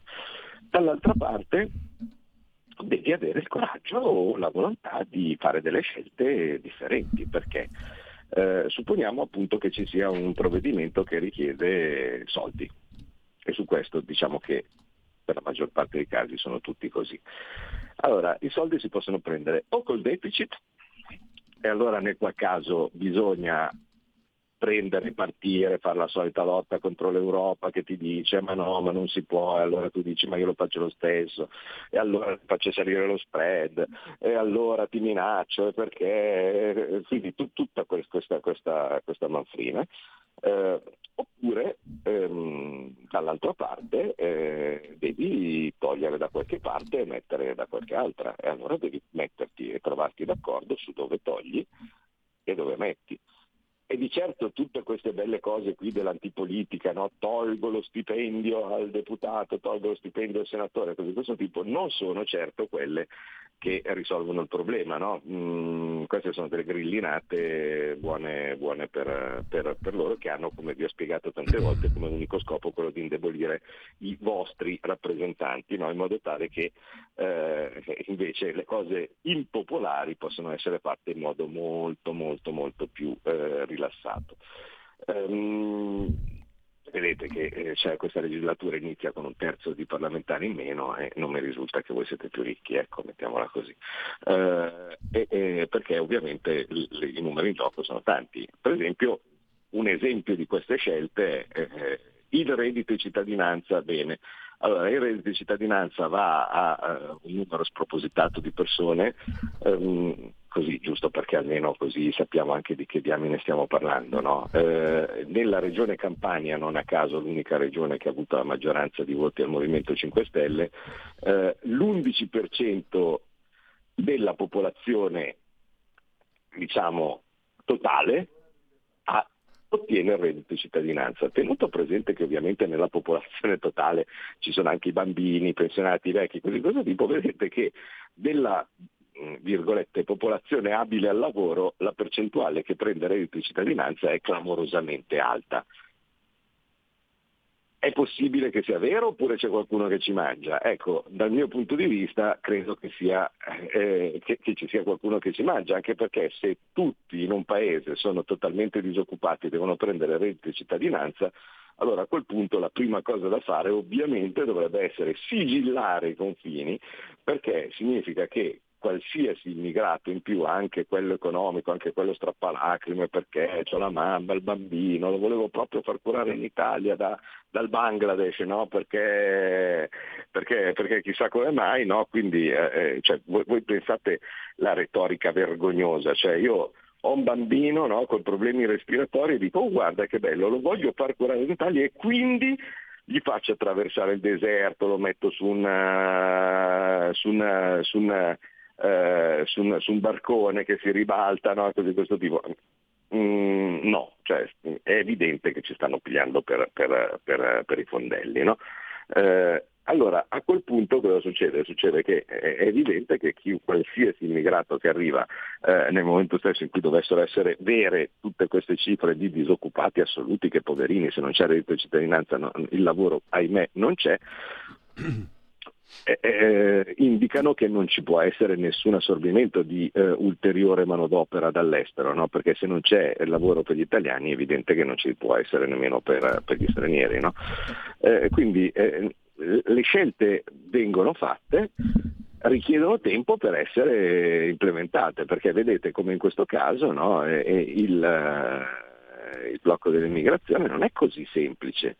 Dall'altra parte devi avere il coraggio o la volontà di fare delle scelte differenti, perché eh, supponiamo appunto che ci sia un provvedimento che richiede soldi, e su questo diciamo che per la maggior parte dei casi sono tutti così. Allora, i soldi si possono prendere o col deficit, e allora nel qual caso bisogna prendere, partire, fare la solita lotta contro l'Europa che ti dice ma no, ma non si può, e allora tu dici ma io lo faccio lo stesso, e allora ti faccio salire lo spread, e allora ti minaccio, perché quindi tu, tutta questa, questa, questa manfrina. Eh, oppure ehm, dall'altra parte eh, devi togliere da qualche parte e mettere da qualche altra e allora devi metterti e trovarti d'accordo su dove togli e dove metti. E di certo tutte queste belle cose qui dell'antipolitica, no? tolgo lo stipendio al deputato, tolgo lo stipendio al senatore, cose di questo tipo, non sono certo quelle che risolvono il problema. No? Mm, queste sono delle grillinate buone, buone per, per, per, loro che hanno, come vi ho spiegato tante volte, come unico scopo quello di indebolire i vostri rappresentanti, no? in modo tale che eh, invece le cose impopolari possono essere fatte in modo molto molto molto più eh, rilassato. Um, vedete che eh, cioè, questa legislatura inizia con un terzo di parlamentari in meno e non mi risulta che voi siete più ricchi, ecco, mettiamola così. Eh, e, e perché ovviamente i, i numeri in gioco sono tanti. Per esempio, un esempio di queste scelte è eh, il reddito di cittadinanza, bene. Allora, il reddito di cittadinanza va a, a un numero spropositato di persone, ehm, così giusto perché almeno così sappiamo anche di che diamine stiamo parlando. No? Eh, nella regione Campania, non a caso l'unica regione che ha avuto la maggioranza di voti al Movimento 5 Stelle, eh, l'11% della popolazione diciamo, totale ha ottiene il reddito di cittadinanza. Tenuto presente che ovviamente nella popolazione totale ci sono anche i bambini, i pensionati, i vecchi, così cosa tipo, vedete che della virgolette, popolazione abile al lavoro, la percentuale che prende reddito di cittadinanza è clamorosamente alta. È possibile che sia vero oppure c'è qualcuno che ci mangia? Ecco, dal mio punto di vista credo che, sia, eh, che, che ci sia qualcuno che ci mangia, anche perché se tutti in un paese sono totalmente disoccupati e devono prendere reddito di cittadinanza, allora a quel punto la prima cosa da fare ovviamente dovrebbe essere sigillare i confini, perché significa che qualsiasi immigrato in più, anche quello economico, anche quello strappalacrime perché ho la mamma, il bambino, lo volevo proprio far curare in Italia da, dal Bangladesh, no? perché, perché, perché, chissà come mai, no? quindi eh, eh, cioè, voi, voi, pensate la retorica vergognosa, cioè io ho un bambino no, con problemi respiratori e dico oh, guarda che bello, lo voglio far curare in Italia e quindi gli faccio attraversare il deserto, lo metto su, una, su, una, su una eh, su, un, su, un, barcone che si ribalta, no? cose di questo tipo. Mm, no, cioè, è evidente che ci stanno pigliando per, per, per, per i fondelli. No? Eh, allora a quel punto cosa succede? Succede che è evidente che chi, qualsiasi immigrato che arriva eh, nel momento stesso in cui dovessero essere vere tutte queste cifre di disoccupati assoluti, che poverini se non c'è reddito di cittadinanza no, il lavoro ahimè non c'è, eh, eh, indicano che non ci può essere nessun assorbimento di eh, ulteriore manodopera dall'estero, no? perché se non c'è lavoro per gli italiani è evidente che non ci può essere nemmeno per, per gli stranieri. No? Eh, quindi eh, le scelte vengono fatte, richiedono tempo per essere implementate, perché vedete come in questo caso no? il, eh, il blocco dell'immigrazione non è così semplice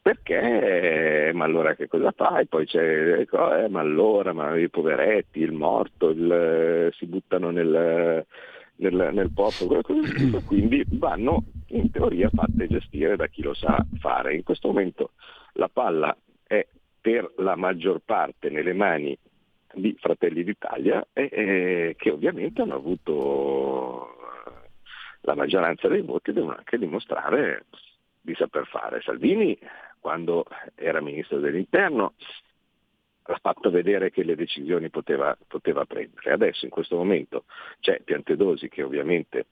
perché ma allora che cosa fai? Poi c'è eh, ma allora ma i poveretti, il morto, il, si buttano nel, nel, nel posto, quindi vanno in teoria fatte gestire da chi lo sa fare. In questo momento la palla è per la maggior parte nelle mani di Fratelli d'Italia e, e che ovviamente hanno avuto la maggioranza dei voti devono anche dimostrare di saper fare. Salvini, quando era ministro dell'interno, ha fatto vedere che le decisioni poteva, poteva prendere. Adesso in questo momento c'è Piantedosi che ovviamente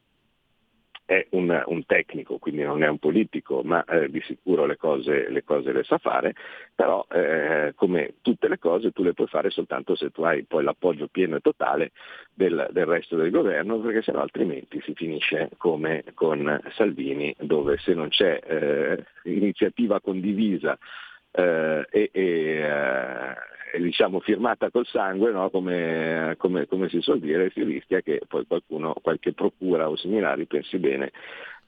è un, un, tecnico, quindi non è un politico, ma eh, di sicuro le cose, le cose, le sa fare, però eh, come tutte le cose tu le puoi fare soltanto se tu hai poi l'appoggio pieno e totale del, del resto del governo, perché sennò altrimenti si finisce come con Salvini, dove se non c'è eh, iniziativa condivisa eh, e, e, eh, diciamo firmata col sangue, no? come, come, come, si suol dire, si rischia che poi qualcuno, qualche procura o similari pensi bene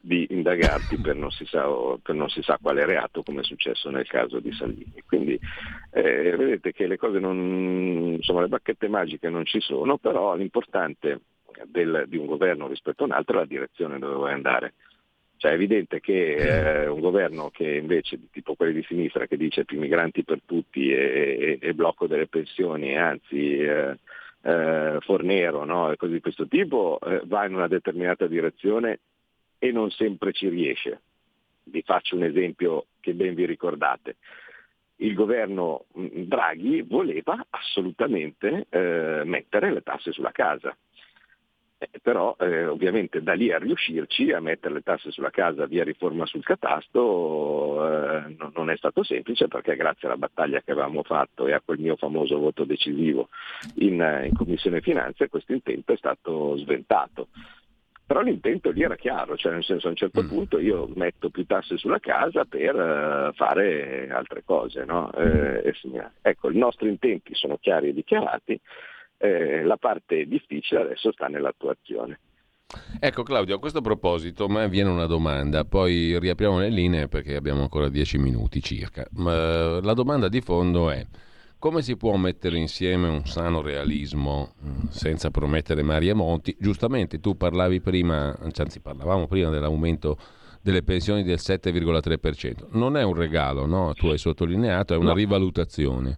di indagarti per non, si sa, per non si sa quale reato come è successo nel caso di Salvini. Quindi eh, vedete che le cose non, insomma le bacchette magiche non ci sono, però l'importante del, di un governo rispetto a un altro è la direzione dove vuoi andare. Cioè è evidente che eh, un governo che invece, tipo quelli di sinistra, che dice più migranti per tutti e, e, e blocco delle pensioni, anzi eh, eh, fornero no? e cose di questo tipo, eh, va in una determinata direzione e non sempre ci riesce. Vi faccio un esempio che ben vi ricordate. Il governo mm, Draghi voleva assolutamente eh, mettere le tasse sulla casa. Eh, però eh, ovviamente da lì a riuscirci a mettere le tasse sulla casa via riforma sul catasto eh, non, non, è stato semplice perché grazie alla battaglia che avevamo fatto e a quel mio famoso voto decisivo in, in Commissione Finanze questo intento è stato sventato. Però l'intento lì era chiaro, cioè nel senso a un certo mm. punto io metto più tasse sulla casa per uh, fare altre cose. No? Eh, ecco, i nostri intenti sono chiari e dichiarati, eh, la parte difficile adesso sta nell'attuazione. Ecco Claudio, a questo proposito mi viene una domanda, poi riapriamo le linee perché abbiamo ancora dieci minuti circa. Ma la domanda di fondo è come si può mettere insieme un sano realismo mm, senza promettere mari monti? Giustamente tu parlavi prima, anzi parlavamo prima dell'aumento delle pensioni del 7,3%. Non è un regalo, no? tu hai sottolineato, è una rivalutazione.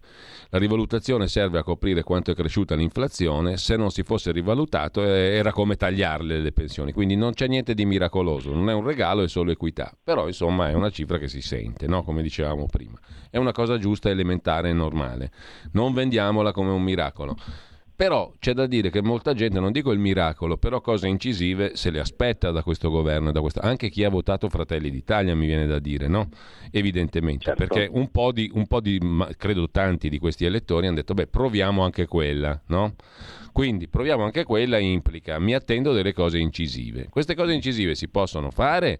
La rivalutazione serve a coprire quanto è cresciuta l'inflazione, se non si fosse rivalutato eh, era come tagliarle le pensioni, quindi non c'è niente di miracoloso, non è un regalo, è solo equità, però insomma è una cifra che si sente, no? come dicevamo prima. È una cosa giusta, elementare e normale. Non vendiamola come un miracolo. Però c'è da dire che molta gente, non dico il miracolo, però cose incisive se le aspetta da questo governo, da questa... anche chi ha votato Fratelli d'Italia mi viene da dire, no? Evidentemente, certo. perché un po, di, un po' di, credo tanti di questi elettori hanno detto, beh, proviamo anche quella, no? Quindi proviamo anche quella implica, mi attendo delle cose incisive. Queste cose incisive si possono fare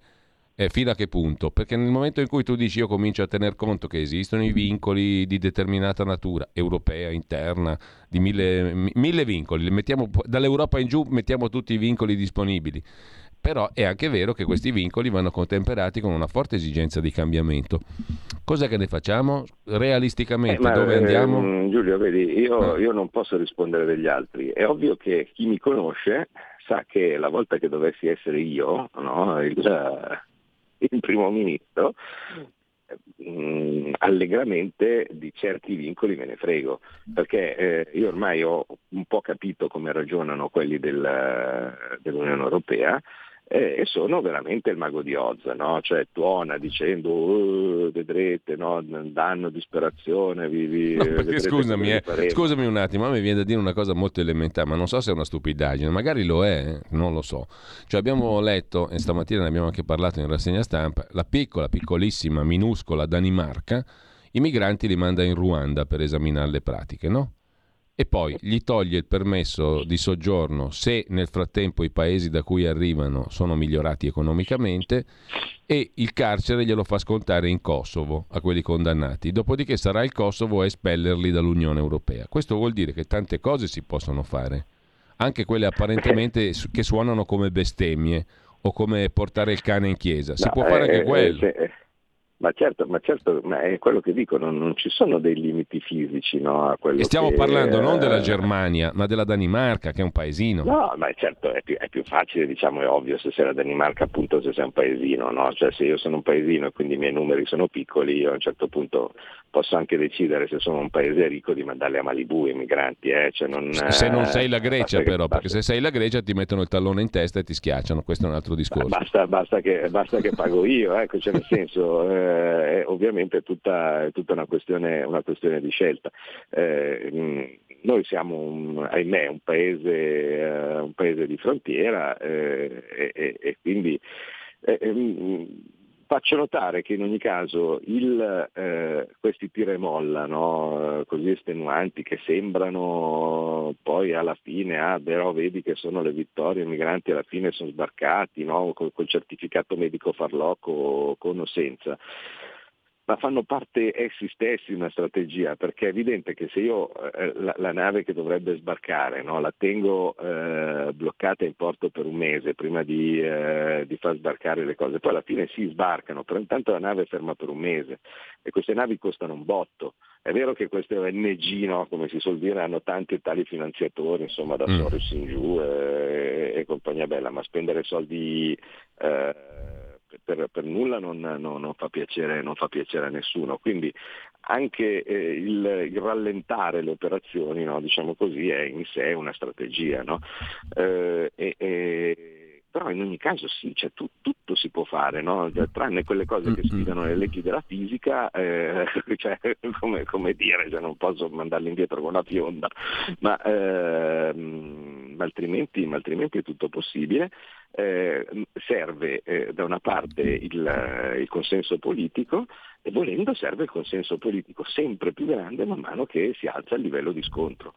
eh, fino a che punto? Perché nel momento in cui tu dici io comincio a tener conto che esistono i vincoli di determinata natura, europea, interna, di mille, mille vincoli, mettiamo, dall'Europa in giù mettiamo tutti i vincoli disponibili, però è anche vero che questi vincoli vanno contemperati con una forte esigenza di cambiamento. Cos'è che ne facciamo? Realisticamente, eh, dove andiamo? Eh, Giulio, vedi, io, io non posso rispondere degli altri. È ovvio che chi mi conosce sa che la volta che dovessi essere io, no, il primo ministro, mh, mm, allegramente di certi vincoli me ne frego, perché eh, io ormai ho un po' capito come ragionano quelli del, dell'Unione Europea eh, e sono veramente il mago di Oz, no? cioè tuona dicendo oh, vedrete, no? danno disperazione. Vi, vi, no, perché scusami, eh, scusami un attimo, a me viene da dire una cosa molto elementare, ma non so se è una stupidaggine, magari lo è, eh, non lo so. Cioè abbiamo letto, e stamattina ne abbiamo anche parlato in rassegna stampa, la piccola, piccolissima, minuscola Danimarca, i migranti li manda in Ruanda per esaminare le pratiche, no? E poi gli toglie il permesso di soggiorno se nel frattempo i paesi da cui arrivano sono migliorati economicamente e il carcere glielo fa scontare in Kosovo a quelli condannati. Dopodiché sarà il Kosovo a espellerli dall'Unione Europea. Questo vuol dire che tante cose si possono fare, anche quelle apparentemente che suonano come bestemmie o come portare il cane in chiesa. Si no, può fare anche eh, quello. Eh, ma certo, ma certo, ma è quello che dico, non, non ci sono dei limiti fisici no, a quello E stiamo che, parlando non della Germania, ma della Danimarca, che è un paesino. No, ma certo, è più, è più facile, diciamo, è ovvio se sei la Danimarca, appunto, se sei un paesino, no? Cioè se io sono un paesino e quindi i miei numeri sono piccoli, io a un certo punto posso anche decidere se sono un paese ricco di mandarli a Malibu i migranti. Eh? Cioè non, se non sei la Grecia però, che, perché se sei la Grecia ti mettono il tallone in testa e ti schiacciano, questo è un altro discorso. Basta, basta, che, basta che, pago io, ecco, cioè nel senso, eh, ovviamente ovviamente è tutta, è tutta una, questione, una, questione, di scelta. Eh, noi siamo, un, ahimè, un paese, eh, un paese di frontiera eh, e, e, quindi eh, ehm, faccio notare che in ogni caso il, eh, questi tira e molla no, così estenuanti che sembrano poi alla fine, ah però vedi che sono le vittorie, i migranti alla fine sono sbarcati no, col, col certificato medico farlocco con o senza ma fanno parte essi stessi di una strategia, perché è evidente che se io eh, la, la, nave che dovrebbe sbarcare no, la tengo eh, bloccata in porto per un mese prima di, eh, di, far sbarcare le cose, poi alla fine si sbarcano, però intanto la nave è ferma per un mese e queste navi costano un botto. È vero che queste ONG, no, come si suol dire, hanno tanti e tali finanziatori, insomma da mm. Soros in giù eh, e compagnia bella, ma spendere soldi eh, per, per nulla non, no, non, fa piacere, non, fa piacere, a nessuno. Quindi anche eh, il, il, rallentare le operazioni, no, diciamo così, è in sé una strategia. No? Eh, e, e però in ogni caso sì, cioè, tu, tutto si può fare, no? Cioè, tranne quelle cose che sfidano le leggi della fisica, eh, cioè, come, come, dire, cioè, non posso mandarli indietro con una fionda, ma, eh, ma, altrimenti, ma altrimenti, è tutto possibile. Eh, serve eh, da una parte il, il consenso politico e volendo serve il consenso politico sempre più grande man mano che si alza il livello di scontro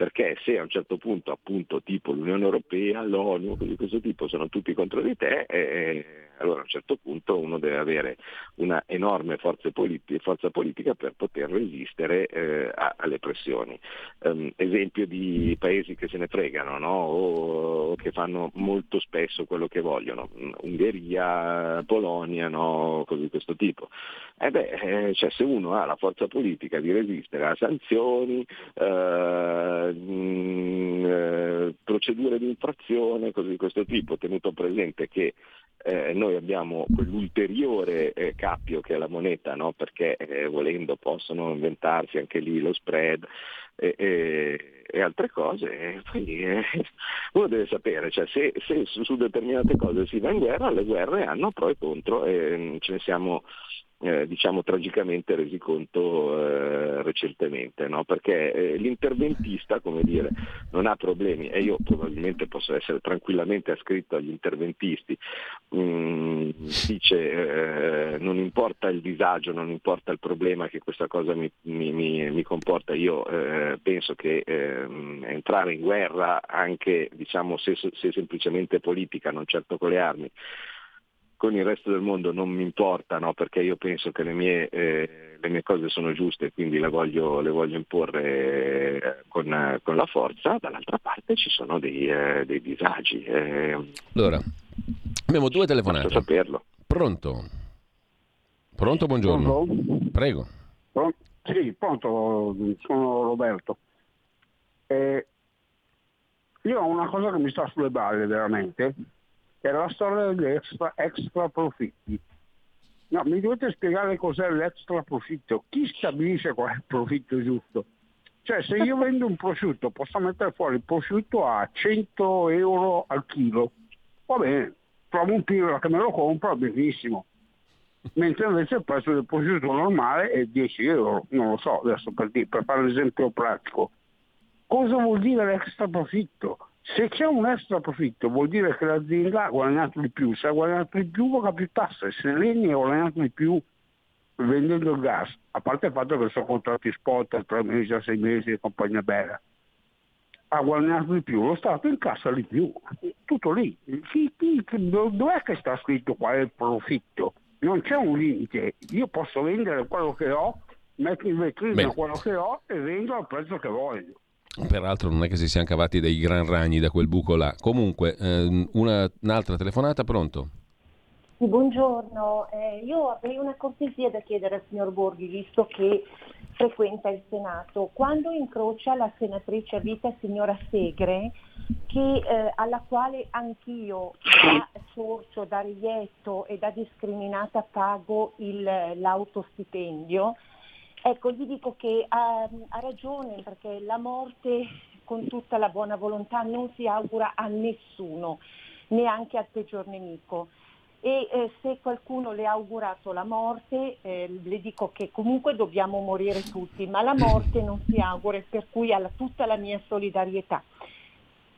perché se a un certo punto appunto tipo l'Unione Europea, l'ONU, di questo tipo sono tutti contro di te, eh, allora a un certo punto uno deve avere una enorme forza politica, forza politica per poter resistere eh, a, alle pressioni. Um, esempio di paesi che se ne fregano no? o, o, che fanno molto spesso quello che vogliono, Ungheria, Polonia, no? cose di questo tipo. Eh beh, eh, cioè, se uno ha la forza politica di resistere a sanzioni, eh, mh, eh, procedure di infrazione, cose di questo tipo, tenuto presente che eh, noi abbiamo quell'ulteriore eh, cappio che è la moneta, no? perché eh, volendo possono inventarsi anche lì lo spread e, e, e altre cose, quindi eh, uno deve sapere, cioè, se, se su, su, determinate cose si va in guerra, le guerre hanno pro e contro e ce ne siamo eh, diciamo tragicamente resi conto eh, recentemente, no? perché eh, l'interventista come dire, non ha problemi e io probabilmente posso essere tranquillamente ascritto agli interventisti, mm, dice eh, non importa il disagio, non importa il problema che questa cosa mi, mi, mi, mi comporta, io eh, penso che ehm, entrare in guerra anche diciamo, se, se semplicemente politica, non certo con le armi, con il resto del mondo non mi importa, no? perché io penso che le mie, eh, le mie, cose sono giuste e quindi le voglio, le voglio imporre eh, con, con, la forza, dall'altra parte ci sono dei, eh, dei disagi. Eh. Allora, abbiamo due telefonate. Posso saperlo. Pronto? Pronto, buongiorno. Pronto? Prego. Pronto? Sì, pronto, sono Roberto. Eh, io ho una cosa che mi sta sulle balle veramente è la storia degli extra, extra profitti. No, mi dovete spiegare cos'è l'extra profitto. Chi stabilisce qual è il profitto giusto? Cioè, se io vendo un prosciutto, posso mettere fuori il prosciutto a 100 euro al chilo. Va bene, trovo un pirla che me lo compra, benissimo. Mentre invece il prezzo del prosciutto normale è 10 euro. Non lo so, adesso per, dire, per fare un esempio pratico. Cosa vuol dire l'extra profitto? Se c'è un extra profitto vuol dire che l'azienda ha guadagnato di più, se ha guadagnato di più paga più tasse, se l'ENI ha guadagnato di più vendendo il gas, a parte il fatto che sono contratti spot a tre mesi, a sei mesi e compagnia bella, ha guadagnato di più, lo Stato incassa di più, tutto lì. Chi, chi, dov'è che sta scritto qual è il profitto? Non c'è un limite, io posso vendere quello che ho, metto in vetrina Beh. quello che ho e vendo al prezzo che voglio. Peraltro non è che si siano cavati dei gran ragni da quel buco là. Comunque, ehm, una, un'altra telefonata, pronto? Buongiorno, eh, io avrei una cortesia da chiedere al signor Borghi, visto che frequenta il Senato. Quando incrocia la senatrice a vita signora Segre, che, eh, alla quale anch'io da sorcio, da rietto e da discriminata pago il, l'autostipendio, Ecco, gli dico che ha, ha ragione perché la morte con tutta la buona volontà non si augura a nessuno, neanche al peggior nemico. E eh, se qualcuno le ha augurato la morte, eh, le dico che comunque dobbiamo morire tutti, ma la morte non si augura, per cui ha tutta la mia solidarietà.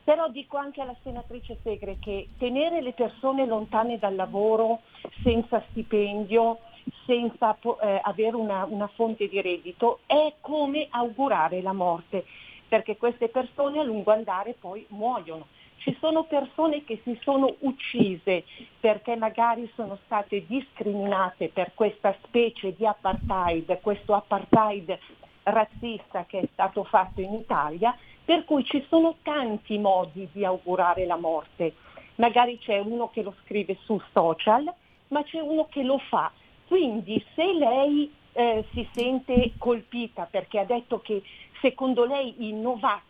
Però dico anche alla senatrice Segre che tenere le persone lontane dal lavoro, senza stipendio, senza eh, avere una, una fonte di reddito è come augurare la morte, perché queste persone a lungo andare poi muoiono. Ci sono persone che si sono uccise perché magari sono state discriminate per questa specie di apartheid, questo apartheid razzista che è stato fatto in Italia, per cui ci sono tanti modi di augurare la morte. Magari c'è uno che lo scrive su social, ma c'è uno che lo fa. Quindi se lei eh, si sente colpita perché ha detto che secondo lei i Novax,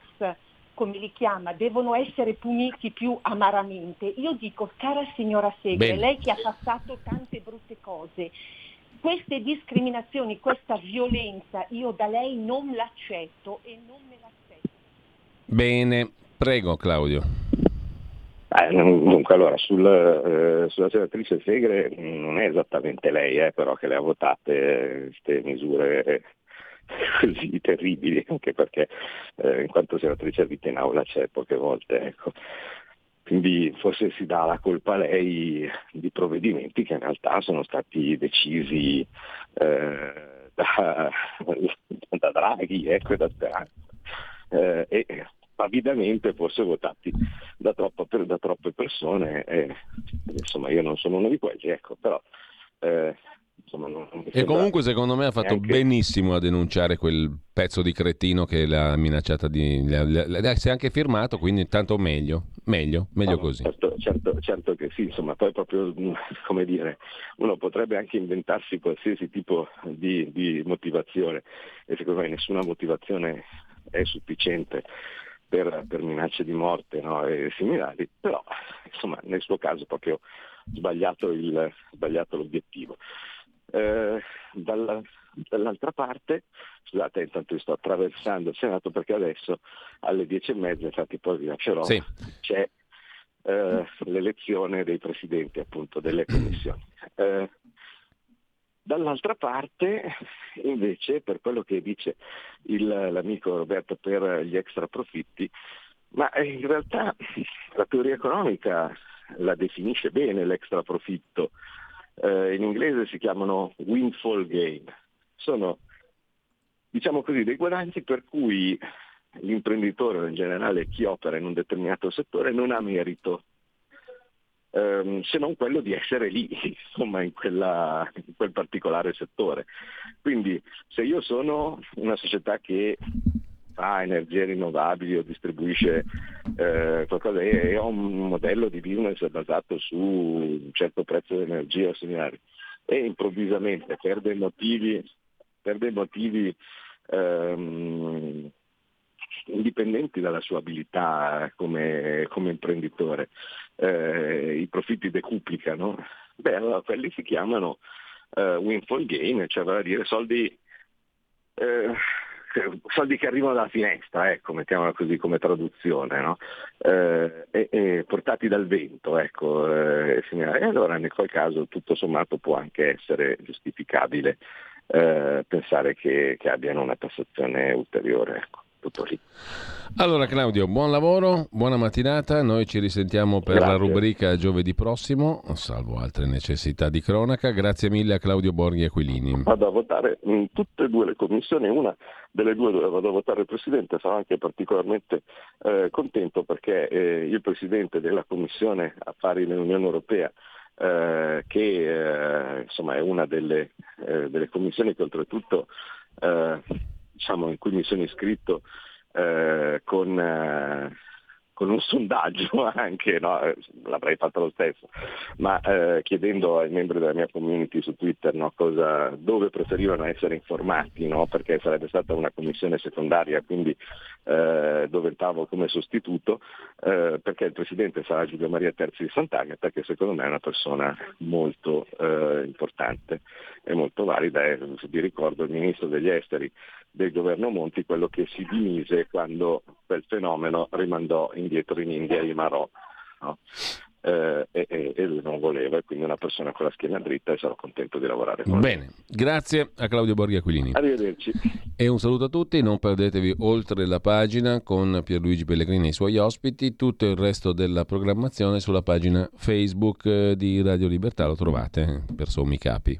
come li chiama, devono essere puniti più amaramente, io dico, cara signora Segre, lei che ha passato tante brutte cose, queste discriminazioni, questa violenza, io da lei non l'accetto e non me l'accetto. Bene, prego Claudio. Eh, dunque, allora, sul, eh, sulla senatrice Segre non è esattamente lei, eh, però che le ha votate queste misure così terribili, anche perché eh, in quanto senatrice a vita in aula c'è poche volte. Ecco. Quindi forse si dà la colpa a lei di provvedimenti che in realtà sono stati decisi eh, da, da, Draghi ecco, da Speranza. Eh, e avidamente forse votati da, troppo, da troppe persone, e, insomma io non sono uno di quelli, ecco, però eh, insomma, non, non e comunque secondo me ha fatto neanche... benissimo a denunciare quel pezzo di cretino che l'ha minacciata di... si è anche firmato, quindi tanto meglio, meglio, meglio no, così. Certo, certo, certo, che sì, insomma, poi proprio, come dire, uno potrebbe anche inventarsi qualsiasi tipo di, di motivazione e secondo me nessuna motivazione è sufficiente per, per minacce di morte no, e similari, però insomma nel suo caso proprio sbagliato, il, sbagliato l'obiettivo. Eh, dalla, dall'altra parte, scusate intanto sto attraversando il Senato perché adesso alle dieci e mezza, infatti poi vi lascerò, sì. c'è eh, l'elezione dei presidenti appunto delle commissioni. Eh, Dall'altra parte, invece, per quello che dice il, l'amico Roberto per gli extra profitti, ma in realtà la teoria economica la definisce bene l'extra profitto. Eh, in inglese si chiamano windfall gain. Sono, diciamo così, dei guadagni per cui l'imprenditore o in generale chi opera in un determinato settore non ha merito ehm, se non quello di essere lì, insomma, in, quella, in quel particolare settore. Quindi se io sono una società che fa energie rinnovabili o distribuisce eh, qualcosa e ho un modello di business basato su un certo prezzo di energia o similari e improvvisamente per dei motivi, per dei motivi ehm, indipendenti dalla sua abilità come, come imprenditore, eh, i profitti decuplicano, beh allora quelli si chiamano eh, windfall gain, cioè vale a dire soldi, eh, soldi che arrivano dalla finestra, ecco, mettiamola così come traduzione, no? Eh, e, e portati dal vento, ecco, eh, e allora nel qual caso tutto sommato può anche essere giustificabile eh, pensare che, che abbiano una tassazione ulteriore. Ecco tutto lì. Allora Claudio, buon lavoro, buona mattinata, noi ci risentiamo per Grazie. la rubrica giovedì prossimo, salvo altre necessità di cronaca. Grazie mille a Claudio Borghi Aquilini. Vado a votare in tutte e due le commissioni, una delle due dove vado a votare il Presidente, sarò anche particolarmente eh, contento perché eh, il Presidente della Commissione Affari dell'Unione Europea eh, che eh, insomma, è una delle, eh, delle, commissioni che oltretutto eh, diciamo, in cui mi sono iscritto eh, con, eh, con, un sondaggio anche, no? Eh, l'avrei fatto lo stesso, ma eh, chiedendo ai membri della mia community su Twitter no, cosa, dove preferivano essere informati, no? perché sarebbe stata una commissione secondaria, quindi eh, dove entravo come sostituto, eh, perché il presidente sarà Giulio Maria Terzi di Sant'Agata, che secondo me è una persona molto importante e molto valida. E, vi ricordo il ministro degli esteri del governo Monti quello che si dimise quando quel fenomeno rimandò indietro in India i Marò. No? Eh, e, e, lui non voleva e quindi una persona con la schiena dritta e sarò contento di lavorare con Bene, lui. grazie a Claudio Borghi Aquilini. Arrivederci. E un saluto a tutti, non perdetevi oltre la pagina con Pierluigi Pellegrini e i suoi ospiti, tutto il resto della programmazione sulla pagina Facebook eh, di Radio Libertà, lo trovate per sommi capi.